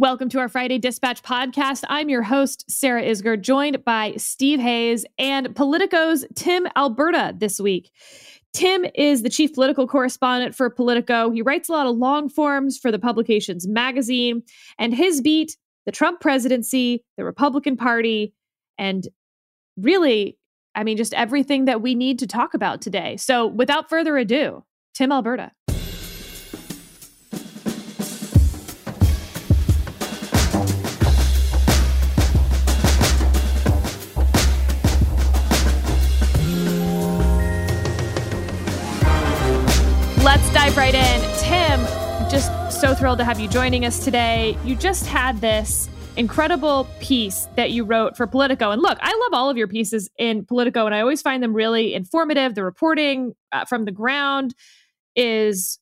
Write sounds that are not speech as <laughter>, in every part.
Welcome to our Friday Dispatch podcast. I'm your host, Sarah Isgur, joined by Steve Hayes and Politico's Tim Alberta this week. Tim is the chief political correspondent for Politico. He writes a lot of long forms for the publication's magazine, and his beat, the Trump presidency, the Republican Party, and really, I mean, just everything that we need to talk about today. So without further ado, Tim Alberta. Dive right in. Tim, just so thrilled to have you joining us today. You just had this incredible piece that you wrote for Politico. And look, I love all of your pieces in Politico, and I always find them really informative. The reporting uh, from the ground is,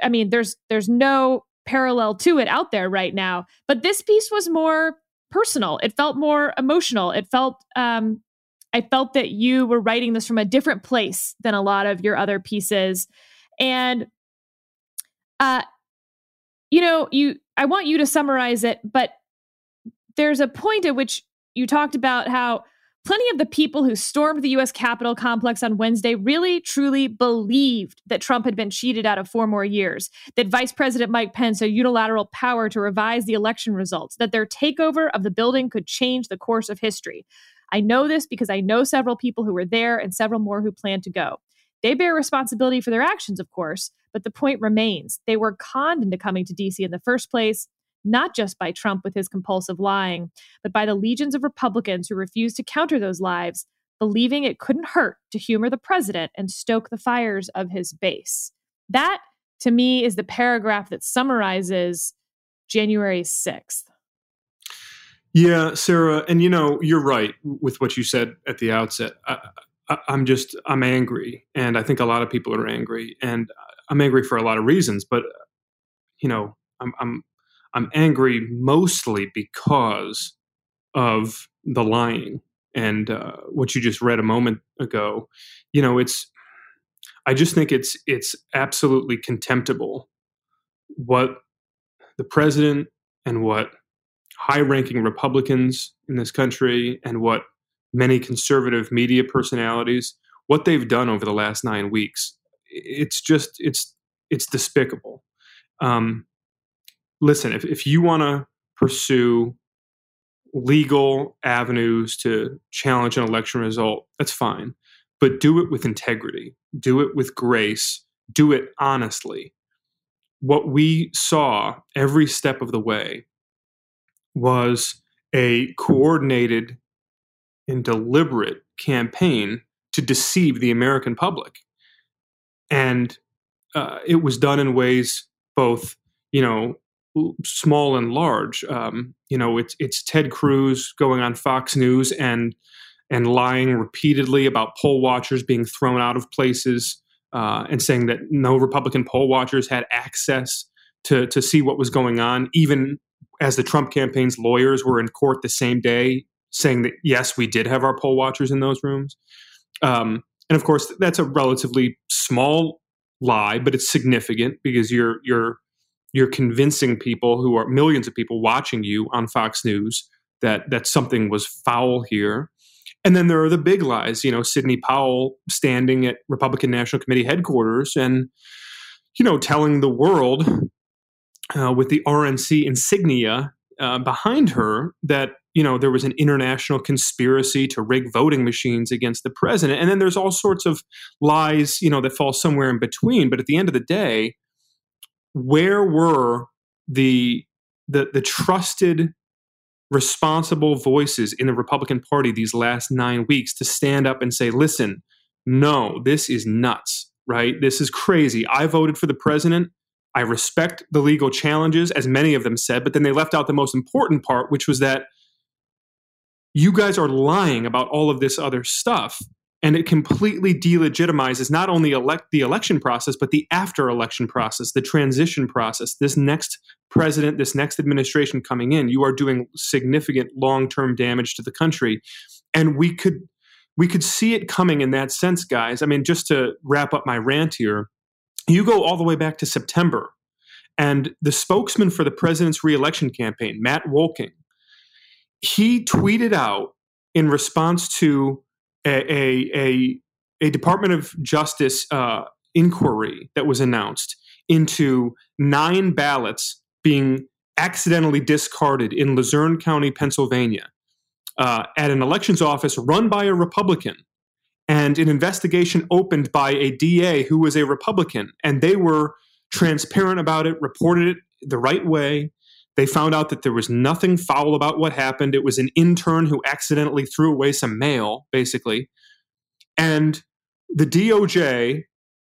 I mean, there's there's no parallel to it out there right now. But this piece was more personal. It felt more emotional. It felt um, I felt that you were writing this from a different place than a lot of your other pieces. And uh you know, you I want you to summarize it, but there's a point at which you talked about how plenty of the people who stormed the US Capitol complex on Wednesday really truly believed that Trump had been cheated out of four more years, that Vice President Mike Pence had unilateral power to revise the election results, that their takeover of the building could change the course of history. I know this because I know several people who were there and several more who plan to go. They bear responsibility for their actions, of course, but the point remains they were conned into coming to DC in the first place, not just by Trump with his compulsive lying, but by the legions of Republicans who refused to counter those lies, believing it couldn't hurt to humor the president and stoke the fires of his base. That, to me, is the paragraph that summarizes January 6th. Yeah, Sarah, and you know, you're right with what you said at the outset. I, I'm just I'm angry, and I think a lot of people are angry, and I'm angry for a lot of reasons. But you know, I'm I'm I'm angry mostly because of the lying and uh, what you just read a moment ago. You know, it's I just think it's it's absolutely contemptible what the president and what high-ranking Republicans in this country and what many conservative media personalities, what they've done over the last nine weeks, it's just it's it's despicable. Um, listen, if if you want to pursue legal avenues to challenge an election result, that's fine, but do it with integrity, do it with grace, do it honestly. What we saw every step of the way was a coordinated and deliberate campaign to deceive the American public. And uh, it was done in ways both, you know, small and large. Um, you know, it's it's Ted Cruz going on Fox News and and lying repeatedly about poll watchers being thrown out of places uh, and saying that no Republican poll watchers had access to to see what was going on, even as the Trump campaign's lawyers were in court the same day saying that yes, we did have our poll watchers in those rooms. Um, and of course, that's a relatively small lie, but it's significant because you're you're you're convincing people who are millions of people watching you on Fox News that that something was foul here. And then there are the big lies, you know, Sidney Powell standing at Republican National Committee headquarters and you know telling the world uh, with the RNC insignia uh, behind her that you know there was an international conspiracy to rig voting machines against the president. And then there's all sorts of lies you know that fall somewhere in between. But at the end of the day where were the the the trusted responsible voices in the Republican Party these last 9 weeks to stand up and say listen no this is nuts right? This is crazy. I voted for the president. I respect the legal challenges, as many of them said, but then they left out the most important part, which was that you guys are lying about all of this other stuff. And it completely delegitimizes not only elect the election process, but the after election process, the transition process. This next president, this next administration coming in, you are doing significant long term damage to the country. And we could we could see it coming in that sense, guys. I mean, just to wrap up my rant here, you go all the way back to September, and the spokesman for the president's reelection campaign, Matt Wolking, he tweeted out in response to a, a, a, a Department of Justice uh, inquiry that was announced into nine ballots being accidentally discarded in Luzerne County, Pennsylvania, uh, at an elections office run by a Republican, and an investigation opened by a DA who was a Republican, and they were transparent about it, reported it the right way, they found out that there was nothing foul about what happened. It was an intern who accidentally threw away some mail, basically. And the DOJ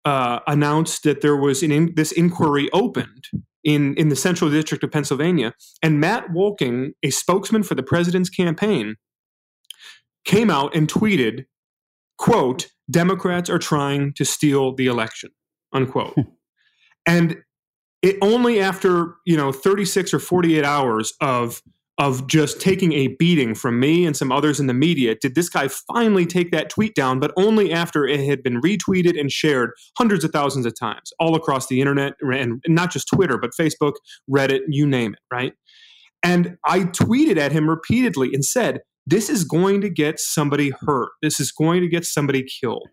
uh, announced that there was an in, this inquiry opened in, in the Central District of Pennsylvania. And Matt Wolking, a spokesman for the president's campaign, came out and tweeted, quote, Democrats are trying to steal the election, unquote. and it only after you know 36 or 48 hours of of just taking a beating from me and some others in the media did this guy finally take that tweet down but only after it had been retweeted and shared hundreds of thousands of times all across the internet and not just twitter but facebook reddit you name it right? And i tweeted at him repeatedly and said this is going to get somebody hurt. This is going to get somebody killed.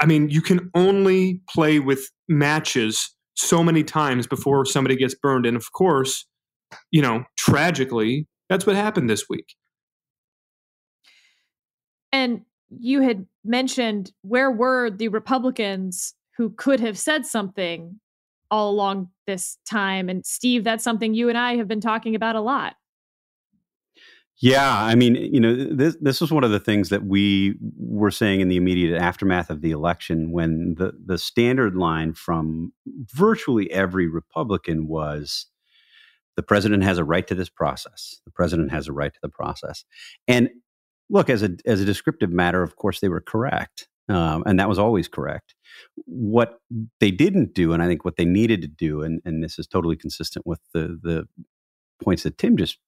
I mean you can only play with matches so many times before somebody gets burned. And of course, you know, tragically, that's what happened this week. And you had mentioned where were the Republicans who could have said something all along this time? And Steve, that's something you and I have been talking about a lot. Yeah, I mean, you know, this this was one of the things that we were saying in the immediate aftermath of the election when the the standard line from virtually every Republican was the president has a right to this process. The president has a right to the process. And look, as a as a descriptive matter, of course, they were correct, um, and that was always correct. What they didn't do, and I think what they needed to do, and and this is totally consistent with the the points that Tim just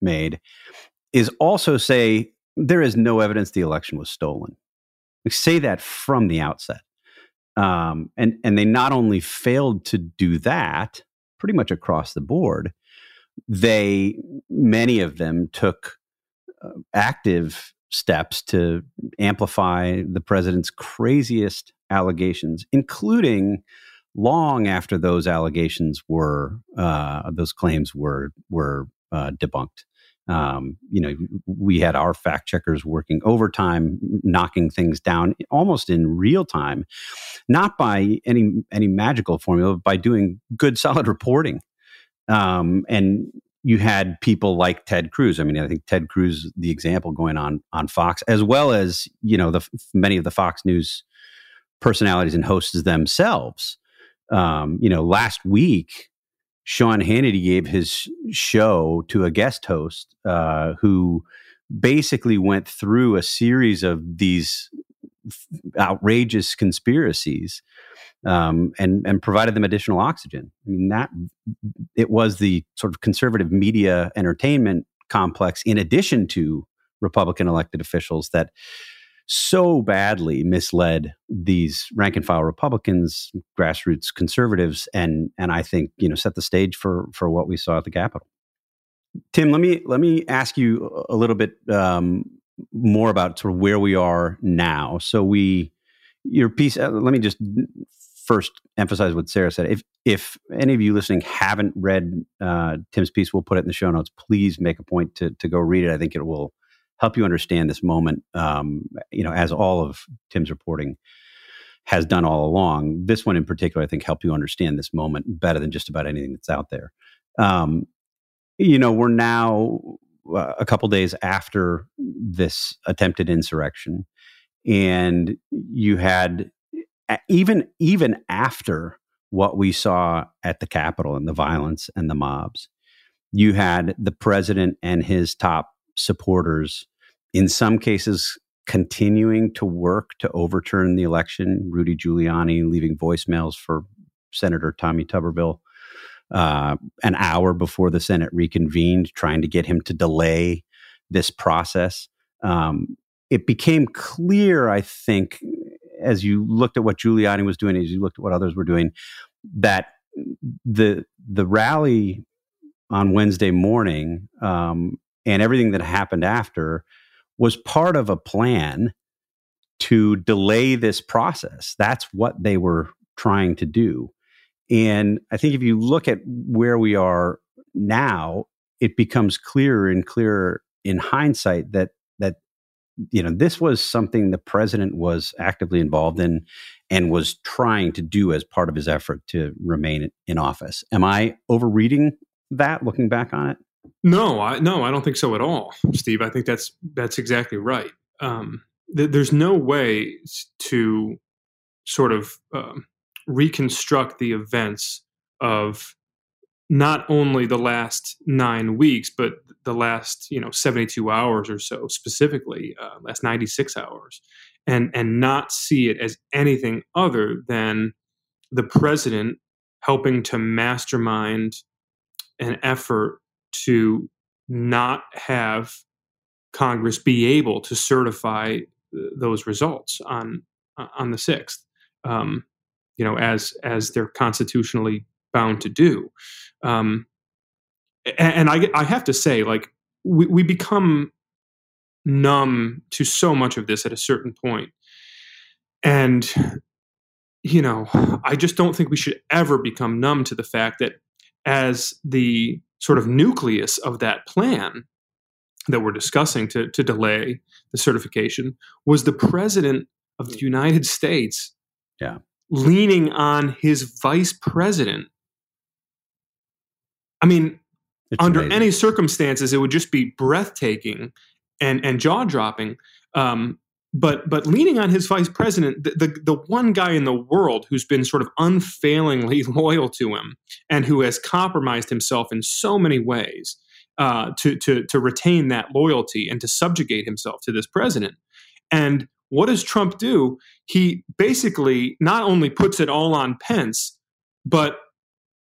made is also say there is no evidence the election was stolen. say that from the outset. Um, and and they not only failed to do that pretty much across the board, they many of them took uh, active steps to amplify the president's craziest allegations, including long after those allegations were uh, those claims were were uh, debunked. Um, you know, we had our fact checkers working overtime, knocking things down almost in real time, not by any any magical formula, but by doing good, <laughs> solid reporting. Um, and you had people like Ted Cruz. I mean, I think Ted Cruz, the example going on on Fox, as well as you know the many of the Fox News personalities and hosts themselves. Um, you know, last week Sean Hannity gave his show to a guest host uh, who basically went through a series of these outrageous conspiracies um, and and provided them additional oxygen. I mean that it was the sort of conservative media entertainment complex, in addition to Republican elected officials, that so badly misled these rank and file Republicans, grassroots conservatives, and and I think you know set the stage for for what we saw at the Capitol. Tim, let me let me ask you a little bit um, more about sort of where we are now. So we your piece. Uh, let me just first emphasize what Sarah said. If if any of you listening haven't read uh, Tim's piece, we'll put it in the show notes. Please make a point to to go read it. I think it will help you understand this moment. Um, you know, as all of Tim's reporting has done all along. This one in particular, I think, helped you understand this moment better than just about anything that's out there. Um, you know, we're now uh, a couple days after this attempted insurrection, and you had even even after what we saw at the Capitol and the violence and the mobs. You had the president and his top supporters, in some cases, continuing to work to overturn the election. Rudy Giuliani leaving voicemails for Senator Tommy Tuberville uh, an hour before the Senate reconvened, trying to get him to delay this process. Um, it became clear, I think, as you looked at what Giuliani was doing, as you looked at what others were doing, that the the rally on Wednesday morning um, and everything that happened after was part of a plan to delay this process. That's what they were trying to do. And I think if you look at where we are now, it becomes clearer and clearer in hindsight that that you know this was something the president was actively involved in and was trying to do as part of his effort to remain in office. Am I overreading that looking back on it? No, I, no, I don't think so at all, Steve. I think that's that's exactly right. Um, th- there's no way to sort of um, reconstruct the events of not only the last nine weeks, but the last you know 72 hours or so, specifically uh, last 96 hours, and and not see it as anything other than the president helping to mastermind an effort to not have Congress be able to certify those results on on the sixth. Um, you know, as as they're constitutionally bound to do. Um, and, and I, I have to say, like, we, we become numb to so much of this at a certain point. And, you know, I just don't think we should ever become numb to the fact that as the sort of nucleus of that plan that we're discussing to, to delay the certification was the president of the United States yeah. leaning on his vice president I mean, it's under amazing. any circumstances, it would just be breathtaking and and jaw dropping. Um, but but leaning on his vice president, the, the, the one guy in the world who's been sort of unfailingly <laughs> loyal to him and who has compromised himself in so many ways uh, to to to retain that loyalty and to subjugate himself to this president. And what does Trump do? He basically not only puts it all on Pence, but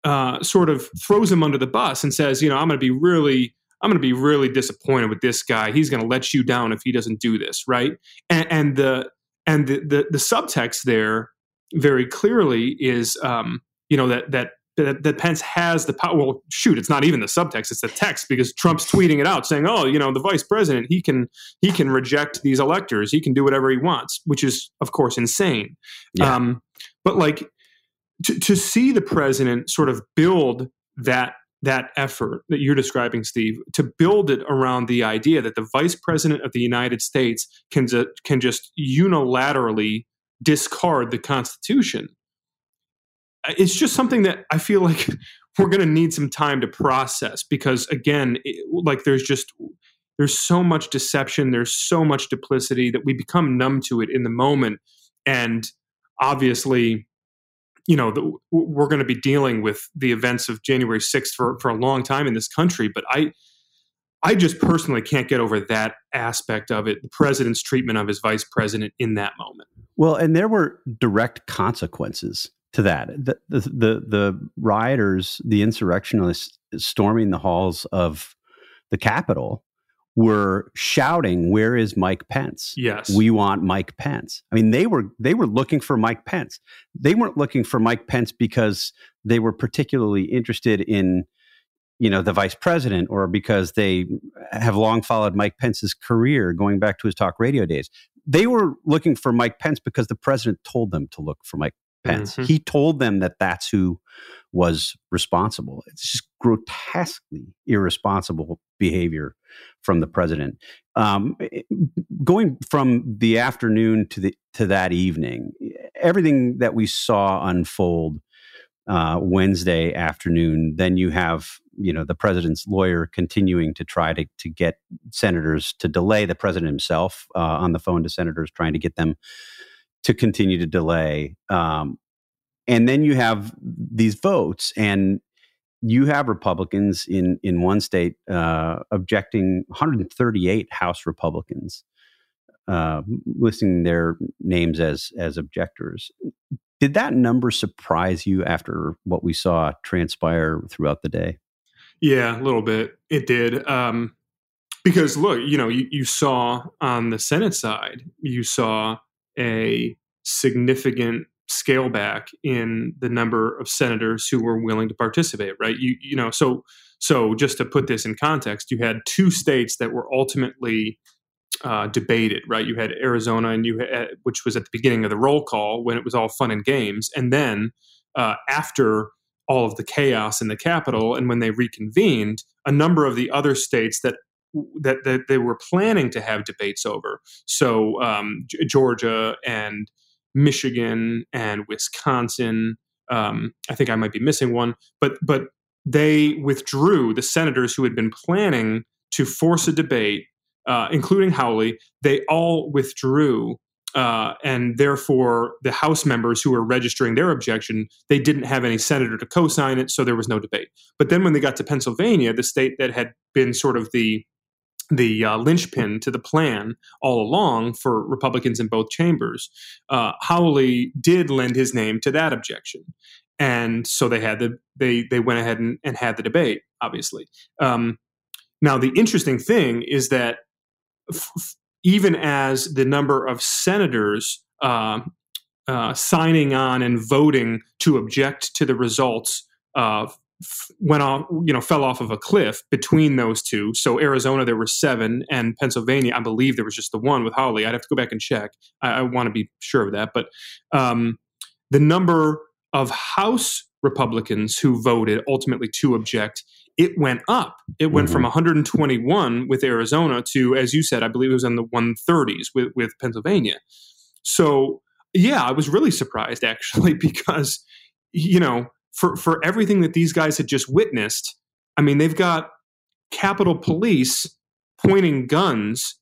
uh, sort of throws him under the bus and says, you know, I'm going to be really, I'm going to be really disappointed with this guy. He's going to let you down if he doesn't do this, right? And, and the and the, the, the subtext there very clearly is, um, you know, that that that, that Pence has the power. Well, shoot, it's not even the subtext; it's the text because Trump's tweeting it out, saying, "Oh, you know, the vice president he can he can reject these electors, he can do whatever he wants," which is, of course, insane. Yeah. Um, but like to, to see the president sort of build that that effort that you're describing, Steve, to build it around the idea that the vice president of the United States can, can just unilaterally discard the Constitution. It's just something that I feel like <laughs> we're going to need some time to process because, again, it, like there's just there's so much deception, there's so much duplicity that we become numb to it in the moment, and obviously you know, the, we're going to be dealing with the events of January 6th for, for a long time in this country. But I, I just personally can't get over that aspect of it, the president's treatment of his vice president in that moment. Well, and there were direct consequences to that. The, the, the, the rioters, the insurrectionists storming the halls of the Capitol were shouting, "Where is Mike Pence? Yes, we want Mike Pence." I mean, they were they were looking for Mike Pence. They weren't looking for Mike Pence because they were particularly interested in, you know, the vice president or because they have long followed Mike Pence's career going back to his talk radio days. They were looking for Mike Pence because the president told them to look for Mike Pence. Mm-hmm. He told them that that's who was responsible. It's just grotesquely irresponsible behavior from the president. Um, going from the afternoon to the to that evening, everything that we saw unfold uh, Wednesday afternoon, then you have you know the president's lawyer continuing to try to to get senators to delay the president himself uh, on the phone to senators trying to get them to continue to delay. Um, and then you have these votes, and you have Republicans in in one state uh, objecting 138 House Republicans uh, listing their names as as objectors. Did that number surprise you after what we saw transpire throughout the day? Yeah, a little bit. It did. Um, because look, you know, you, you saw on the Senate side, you saw a significant scale back in the number of senators who were willing to participate, right? You you know, so so just to put this in context, you had two states that were ultimately uh, debated, right? You had Arizona, and you had, which was at the beginning of the roll call when it was all fun and games, and then uh, after all of the chaos in the Capitol, and when they reconvened, a number of the other states that that, that they were planning to have debates over, so um, G- Georgia and Michigan and Wisconsin. Um, I think I might be missing one, but but they withdrew the senators who had been planning to force a debate, uh, including Hawley. They all withdrew, uh, and therefore the House members who were registering their objection, they didn't have any senator to co-sign it, so there was no debate. But then when they got to Pennsylvania, the state that had been sort of the the uh, linchpin to the plan all along for Republicans in both chambers, uh, Hawley did lend his name to that objection, and so they had the they they went ahead and, and had the debate. Obviously, um, now the interesting thing is that f- even as the number of senators uh, uh, signing on and voting to object to the results went off, you know, fell off of a cliff between those two. So Arizona, there were seven, and Pennsylvania, I believe there was just the one with Hawley. I'd have to go back and check. I, I want to be sure of that. But um, the number of House Republicans who voted ultimately to object, it went up. It went Mhm. from 121 with Arizona to, as you said, I believe it was in the 130s with, with Pennsylvania. So yeah, I was really surprised <laughs> actually because you know for for everything that these guys had just witnessed, I mean they've got Capitol Police pointing guns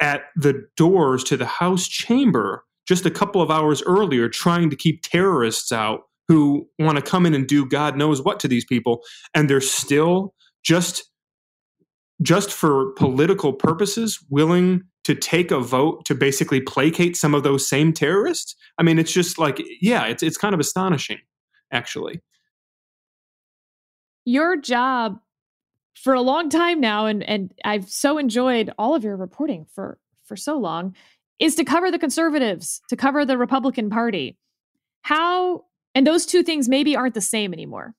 at the doors to the House chamber just a couple of hours earlier, trying to keep terrorists out who want to come in and do God knows what to these people, and they're still just just for political purposes willing to take a vote to basically placate some of those same terrorists? I mean it's just like yeah it's it's kind of astonishing actually Your job for a long time now, and and I've so enjoyed all of your reporting for for so long, is to cover the conservatives, to cover the Republican Party. How and those two things maybe aren't the same anymore.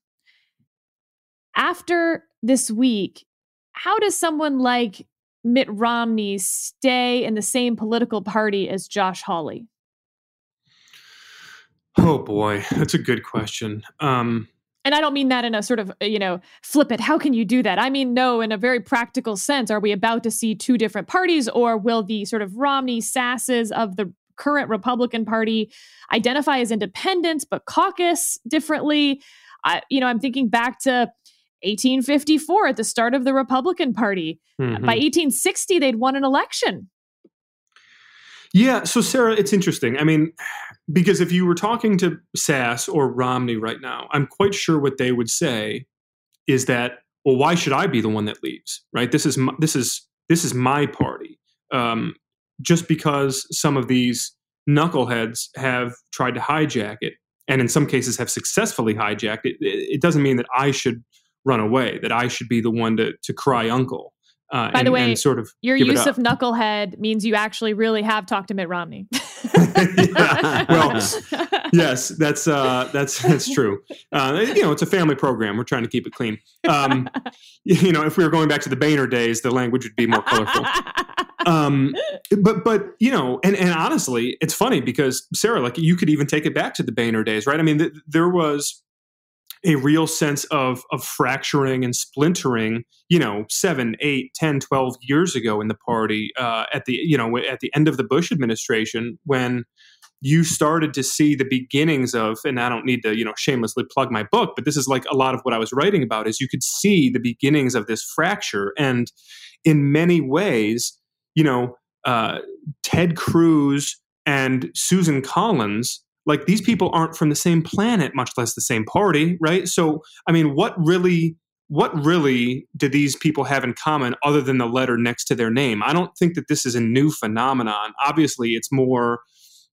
After this week, how does someone like Mitt Romney stay in the same political party as Josh Hawley? Oh boy that's a good question um And I don't mean that in a sort of, uh, you know, flip it. how can you do that? I mean, no, in a very practical sense. Are we about to see two different parties, or will the sort of Romney Sasses of the current Republican Party identify as independents but caucus differently? I, you know, I'm thinking back to 1854 at the start of the Republican Party. mhm. By 1860, they'd won an election. Yeah, so Sarah, it's interesting. I mean, because if you were talking to Sasse or Romney right now, I'm quite sure what they would say is that, well, why should I be the one that leaves? Right? This is my, this is this is my party. Um, just because some of these knuckleheads have tried to hijack it, and in some cases have successfully hijacked it, it, it doesn't mean that I should run away. That I should be the one to to cry uncle. Uh, By and, the way, sort of Your use of knucklehead means you actually really have talked to Mitt Romney. <laughs> <laughs> Yeah, well, <laughs> yes, that's uh, that's that's true. Uh, you know, it's a family program. We're trying to keep it clean. Um, you know, if we were going back to the Boehner days, the language would be more colorful. Um, but but you know, and and honestly, it's funny because Sarah, like you could even take it back to the Boehner days, right? I mean, th- there was a real sense of of fracturing and splintering you know 7 8 10 12 years ago in the party uh, at the you know at the end of the bush administration when you started to see the beginnings of and i don't need to you know shamelessly plug my book but this is like a lot of what i was writing about is you could see the beginnings of this fracture. And in many ways you know uh, ted cruz and susan collins like these people aren't from the same planet, much less the same party, right? So, I mean, what really what really do these people have in common other than the letter next to their name? I don't think that this is a new phenomenon. Obviously, it's more,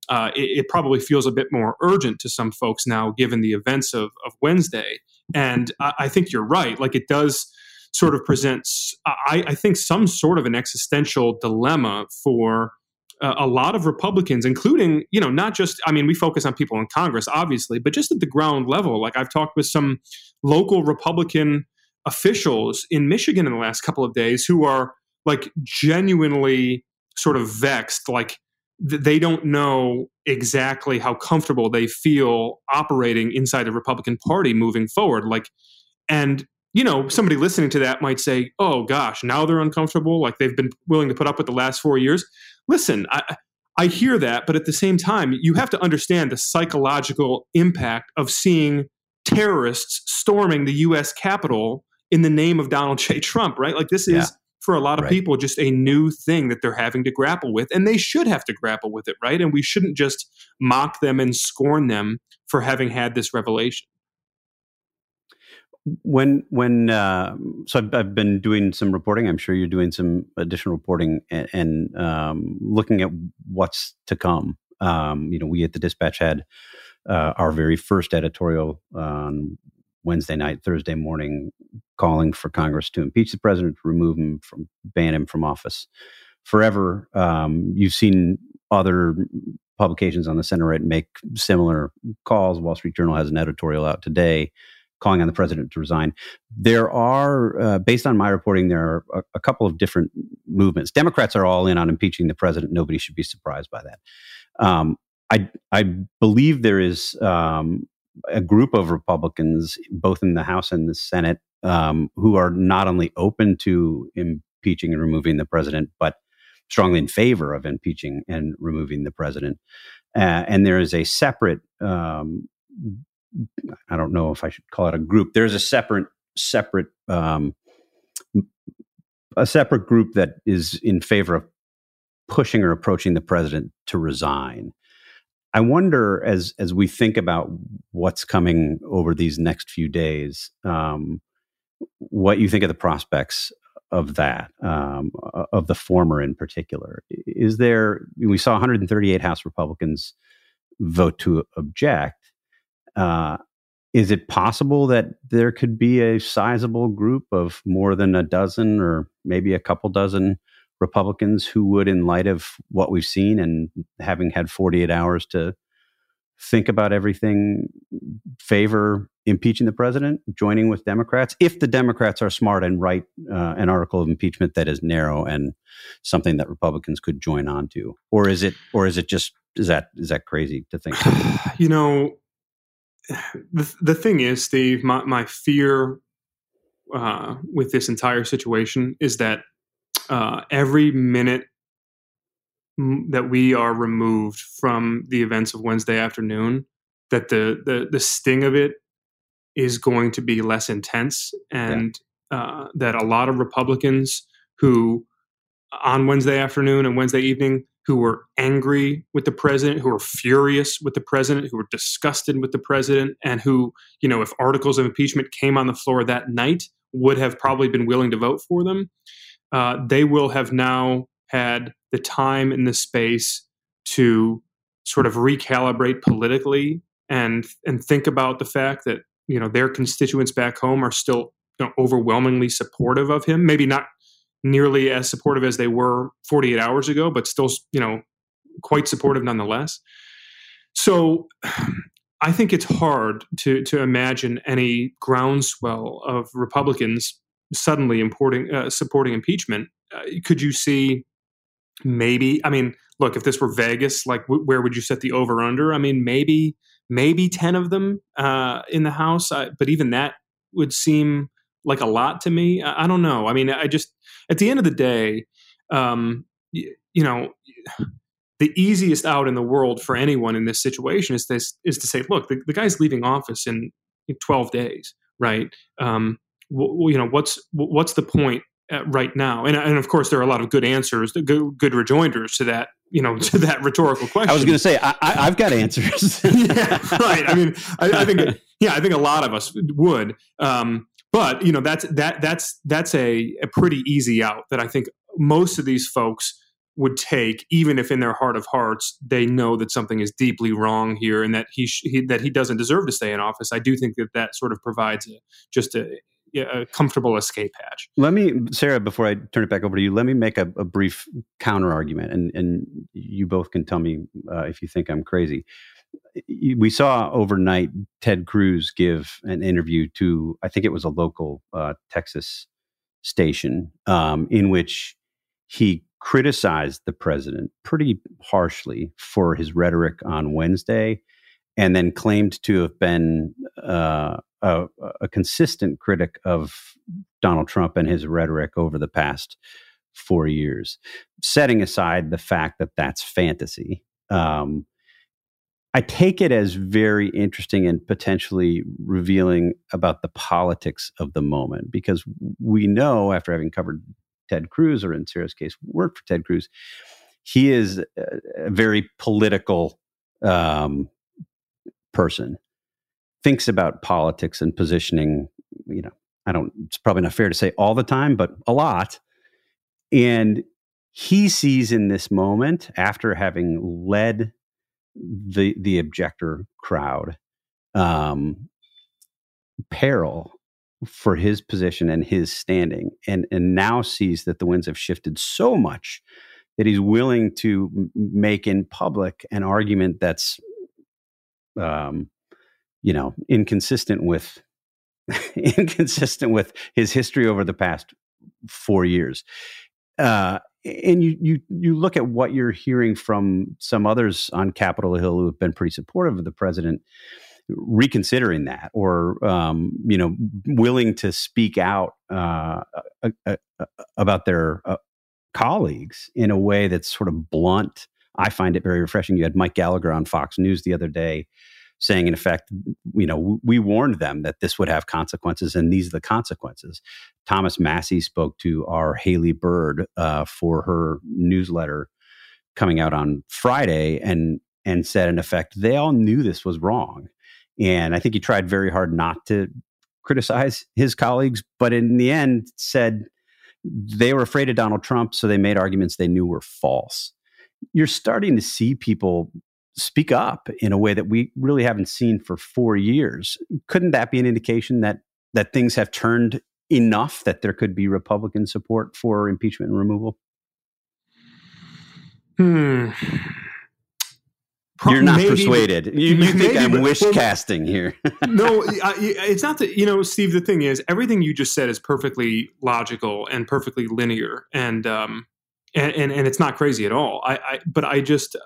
uh, it, it, probably feels a bit more urgent to some folks now, given the events of, of Wednesday. And I, I think you're right. Like it does sort of presents, I, I think, some sort of an existential dilemma for uh, a lot of Republicans, including, you know, not just, I mean, we focus on people in Congress, obviously, but just at the ground level. Like I've talked with some local Republican officials in Michigan in the last couple of days who are like genuinely sort of vexed, like th- they don't know exactly how comfortable they feel operating inside the Republican Party moving forward. Like, and you know, somebody listening to that might say, "Oh gosh, now they're uncomfortable. Like they've been willing to put up with the last four years." Listen, I, I hear that, but at the same time, you have to understand the psychological impact of seeing terrorists storming the U.S. Capitol in the name of Donald <laughs> J. Trump, right? Like this is yeah. for a lot of right. people just a new thing that they're having to grapple with, and they should have to grapple with it, right? And we shouldn't just mock them and scorn them for having had this revelation when when uh, so I've, I've, been doing some reporting i'm sure you're doing some additional reporting and, and um, looking at what's to come um, you know we at the dispatch had uh, our very first editorial on Wednesday night, Thursday morning, calling for Congress to impeach the president, remove him from, ban him from office forever. Um, you've seen other publications on the center right make similar calls. Wall Street Journal has an editorial out today calling on the president to resign. There are, uh, based on my reporting, there are a, a, couple of different movements. Democrats are all in on impeaching the president. Nobody should be surprised by that. Um, I, I believe there is um, a group of Republicans, both in the House and the Senate, um, who are not only open to impeaching and removing the president, but strongly in favor of impeaching and removing the president. Uh, and there is a separate, um, I don't know if I should call it a group. There's a separate, separate, um, a separate group that is in favor of pushing or approaching the president to resign. I wonder as as we think about what's coming over these next few days, um, what you think of the prospects of that, um, of the former in particular. Is there? We saw 138 House Republicans vote to object. Uh, is it possible that there could be a sizable group of more than a dozen or maybe a couple dozen Republicans who would, in light of what we've seen and having had 48 hours to think about everything, favor impeaching the president, joining with Democrats, if the Democrats are smart and write uh, an article of impeachment that is narrow and something that Republicans could join on to, or is it, or is it just is that is that crazy to think? <sighs> you know, <sighs> the the thing is, Steve, my my fear uh, with this entire situation is that uh, every minute that we are removed from the events of Wednesday afternoon, that the the, the sting of it is going to be less intense, and yeah. uh, that a lot of Republicans who on Wednesday afternoon and Wednesday evening who were angry with the president, who were furious with the president, who were disgusted with the president, and who, you know, if articles of impeachment came on the floor that night, would have probably been willing to vote for them. Uh, they will have now had the time and the space to sort of recalibrate politically and and think about the fact that you know their constituents back home are still you know, overwhelmingly supportive of him. Maybe not nearly as supportive as they were 48 hours ago but still you know quite supportive nonetheless so i think it's hard to to imagine any groundswell of republicans suddenly importing, uh, supporting impeachment. Uh, could you see maybe? I mean, look, if this were Vegas, like w- where would you set the over under? I mean, maybe maybe ten of them uh, in the House, but even that would seem like a lot to me. I, I, don't know. I mean, I just at the end of the day, um, y- you know. The easiest out in the world for anyone in this situation is this is to say, look, the, the guy's leaving office in 12 days, right? Um, you know what's what's the point right now and, and of course there are a lot of good answers good, good rejoinders to that you know <laughs> to that rhetorical question. I was going to say I, I, have got answers. <laughs> yeah, right. I mean, I, I, think yeah, I think a lot of us would. Um, but you know, that's that that's that's a, a pretty easy out that I think most of these folks would take, even if in their heart of hearts they know that something is deeply wrong here and that he, sh- he that he doesn't deserve to stay in office. I do think that that sort of provides a, just a, a comfortable escape hatch. Let me, Sarah, before I turn it back over to you, let me make a, a brief counter argument, and and you both can tell me uh, if you think I'm crazy. We saw overnight Ted Cruz give an interview to, I think it was a local uh, Texas station, um, in which he criticized the president pretty harshly for his rhetoric on Wednesday, and then claimed to have been uh, a, a, consistent critic of Donald Trump and his rhetoric over the past four years. Setting aside the fact that that's fantasy, um, I take it as very interesting and potentially revealing about the politics of the moment because we know after having covered Ted Cruz, or in Sarah's case, worked for Ted Cruz, he is a, very political um, person. Thinks about politics and positioning. You know, I don't. It's probably not fair to say all the time, but a lot. And he sees in this moment, after having led the the objector crowd, um, peril for his position and his standing, and and now sees that the winds have shifted so much that he's willing to make in public an argument that's, um, you know, inconsistent with <laughs> inconsistent with his history over the past four years. Uh, and you you you look at what you're hearing from some others on Capitol Hill who have been pretty supportive of the president reconsidering that or um, you know willing to speak out uh, uh, uh, about their uh, colleagues in a way that's sort of blunt. I find it very refreshing. You had mike gallagher on fox news the other day saying in effect you know we warned them that this would have consequences and these are the consequences thomas Massie spoke to our haley Byrd uh, for her newsletter coming out on friday and and said in effect they all knew this was wrong and I think he tried very hard not to criticize his colleagues, but in the end said they were afraid of Donald Trump, so they made arguments they knew were false. You're starting to see people speak up in a way that we really haven't seen for four years. Couldn't that be an indication that that things have turned enough that there could be Republican support for impeachment and removal? Hmm. You're not maybe, persuaded. You, you think I'm wish well, casting here. no, <laughs> I, it's not that, you know, Steve, the thing is, everything you just said is perfectly logical and perfectly linear. And, um, and, and, and it's not crazy at all. I, I, but I just,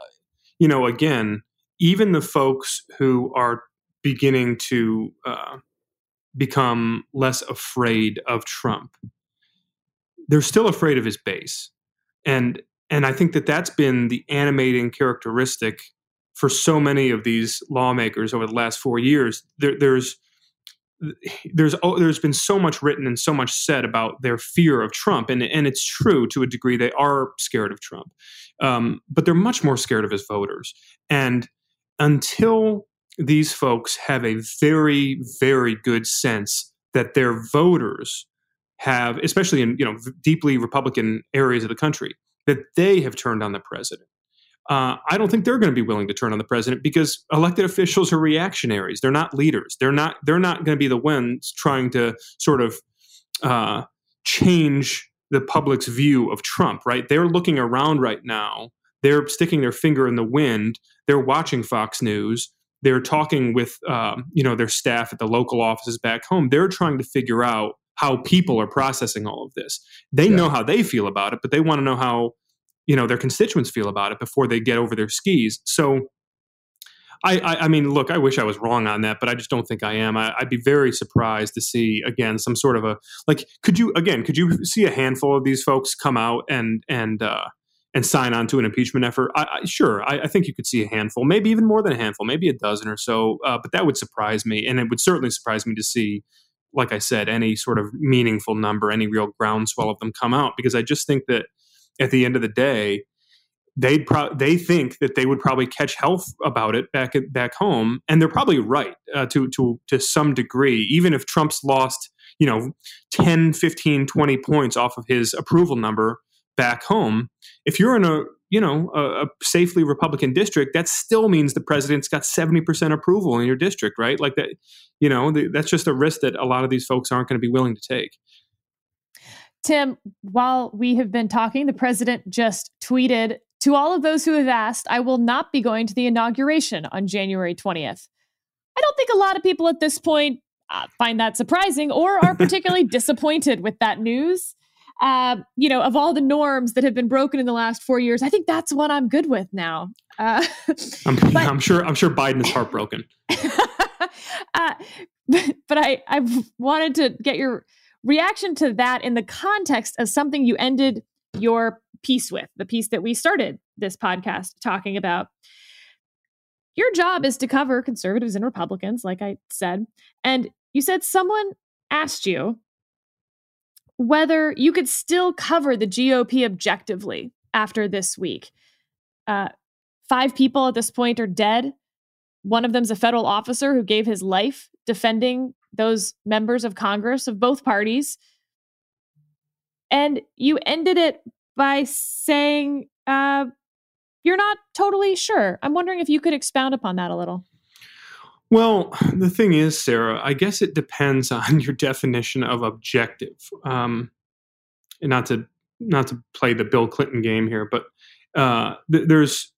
you know, again, even the folks who are beginning to uh, become less afraid of Trump, they're still afraid of his base. And, and I think that that's been the animating characteristic for so many of these lawmakers over the last four years, there, there's <sighs> there's oh, there's been so much written and so much said about their fear of Trump, and and it's true to a degree. They are scared of Trump, um, but they're much more scared of his voters. And until these folks have a very very good sense that their voters have, especially in you know deeply Republican areas of the country, that they have turned on the president uh, I don't think they're going to be willing to turn on the president because elected officials are reactionaries. They're not leaders. They're not. They're not going to be the ones trying to sort of uh, change the public's view of Trump. Right? They're looking around right now. They're sticking their finger in the wind. They're watching Fox News. They're talking with um, you know their staff at the local offices back home. They're trying to figure out how people are processing all of this. They yeah. know how they feel about it, but they want to know how you know their constituents feel about it before they get over their skis. So, I, I, I mean, look, I wish I was wrong on that, but I just don't think I am. I, would be very surprised to see again some sort of a like. Could you again? Could you see a handful of these folks come out and and uh, and sign on to an impeachment effort? I, I, sure, I, I, think you could see a handful, maybe even more than a handful, maybe a dozen or so. Uh, but that would surprise me, and it would certainly surprise me to see, like I said, any sort of meaningful number, any real groundswell of them come out, because I just think that at the end of the day, they pro- they think that they would probably catch health about it back at, back home, and they're probably right uh, to to to some degree. Even if Trump's lost, you know, 10, 15, 20 points off of his approval number back home, if you're in a you know a, a safely Republican district, that still means the president's got seventy percent approval in your district, right? Like that, you know, the, that's just a risk that a lot of these folks aren't going to be willing to take. Tim, while we have been talking, the president just tweeted to all of those who have asked, I will not be going to the inauguration on January 20th. I don't think a lot of people at this point uh, find that surprising or are <laughs> particularly disappointed with that news. Uh, you know, of all the norms that have been broken in the last four years, I think that's what I'm good with now. Uh, <laughs> I'm, but, I'm, sure. I'm sure Biden is heartbroken. <laughs> uh, but, but I, I wanted to get your reaction to that in the context of something you ended your piece with, the piece that we started this podcast talking about. Your job is to cover conservatives and Republicans, like I said. And you said someone asked you whether you could still cover the GOP objectively after this week. Uh, five people at this point are dead. One of them's a federal officer who gave his life defending those members of Congress of both parties. And you ended it by saying uh, you're not totally sure. I'm wondering if you could expound upon that a little. Well, the thing is, Sarah, I guess it depends <laughs> on your definition of objective. Um, and not to not to play the Bill Clinton game here, but uh, th- there's,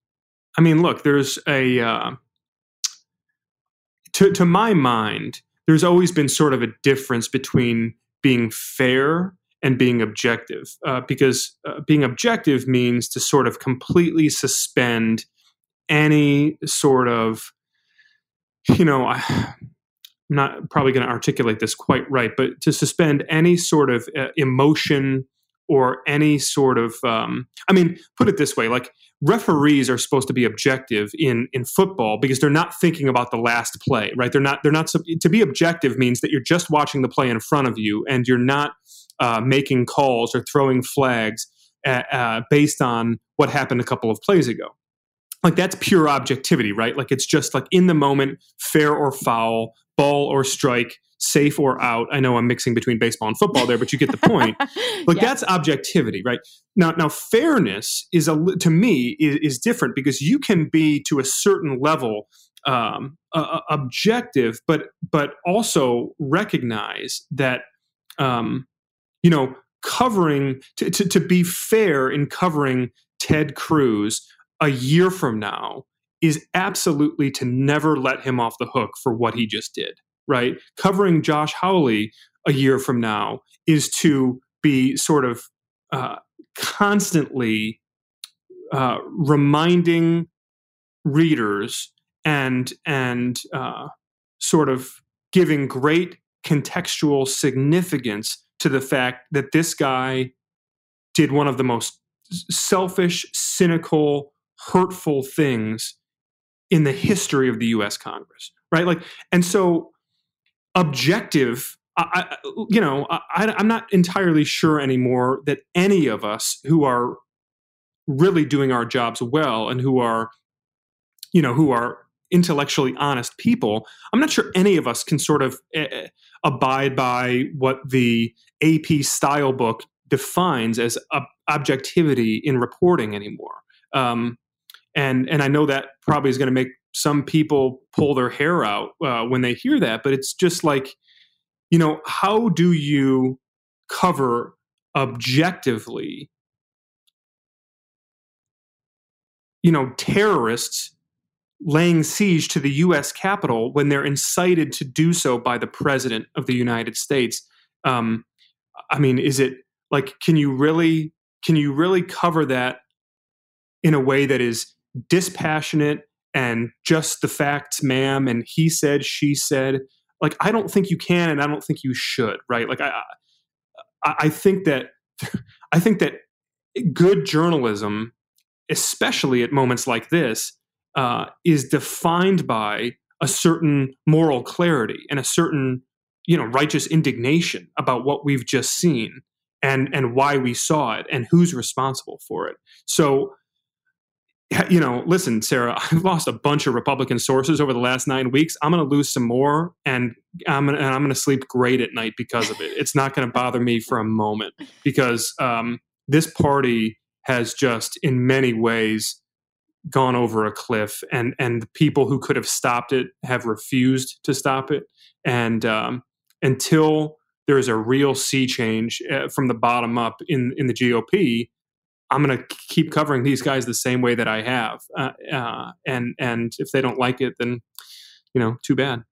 I mean, look, there's a uh, to to my mind, there's always been sort of a difference between being fair and being objective uh, because uh, being objective means to sort of completely suspend any sort of you know I, am not probably going to articulate this quite right but to suspend any sort of uh, emotion or any sort of um, i mean put it this way like referees are supposed to be objective in in football because they're not thinking about the last play right they're not they're not to be objective means that you're just watching the play in front of you and you're not uh, making calls or throwing flags uh, uh, based on what happened a couple of plays ago. Like that's pure objectivity, right? Like it's just like in the moment, fair or foul, ball or strike, safe or out. I know I'm mixing between baseball and football there, but you get the point. <laughs> like yeah. that's objectivity, right? Now, now fairness is a to me is, is different because you can be to a certain level um, uh, objective, but but also recognize that um, you know, covering to, to, to be fair in covering Ted Cruz a year from now is absolutely to never let him off the hook for what he just did, right? Covering Josh Hawley a year from now is to be sort of uh, constantly uh, reminding readers and and uh, sort of giving great contextual significance to the fact that this guy did one of the most selfish, cynical, hurtful things in the history of the US Congress, right? Like, and so objective, I, you know, I, I'm not entirely sure anymore that any of us who are really doing our jobs well and who are, you know, who are intellectually honest people, I'm not sure any of us can sort of uh, abide by what the AP style book defines as ob- objectivity in reporting anymore. Um, and and I know that probably is going to make some people pull their hair out uh, when they hear that, but it's just like, you know, how do you cover objectively, you know, terrorists laying siege to the U.S. Capitol when they're incited to do so by the President of the United States. Um, I mean, is it like can you really can you really cover that in a way that is dispassionate and just the facts, ma'am, and he said, she said? Like, I don't think you can, and I don't think you should, right? Like, I, I think that <laughs> I think that good journalism, especially at moments like this, uh, is defined by a certain moral clarity and a certain you know righteous indignation about what we've just seen and and why we saw it and who's responsible for it so you know, listen, Sarah, <laughs> I've lost a bunch of Republican sources over the last nine weeks. I'm going to lose some more, and I'm gonna, and I'm going to sleep great at night because of it. It's not going <laughs> to bother me for a moment because um, this party has just, in many ways, gone over a cliff, and and the people who could have stopped it have refused to stop it, and um, until there is a real sea change uh, from the bottom up in in the GOP I'm going to keep covering these guys the same way that I have. Uh, uh, and and if they don't like it, then you know, too bad.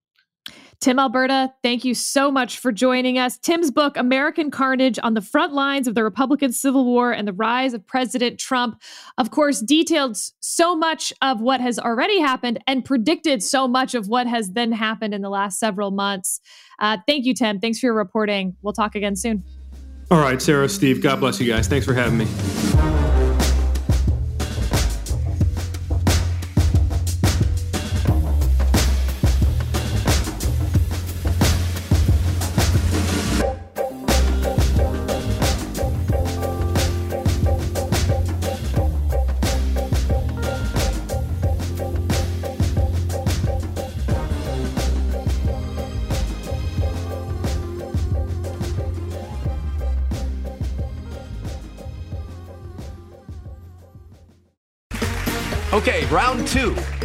Tim Alberta, thank you so much for joining us. Tim's book, American Carnage on the Front Lines of the Republican Civil War and the Rise of President Trump, of course, detailed so much of what has already happened and predicted so much of what has then happened in the last several months. Uh, thank you, Tim. Thanks for your reporting. We'll talk again soon. All right, Sarah, Steve, God bless you guys. Thanks for having me.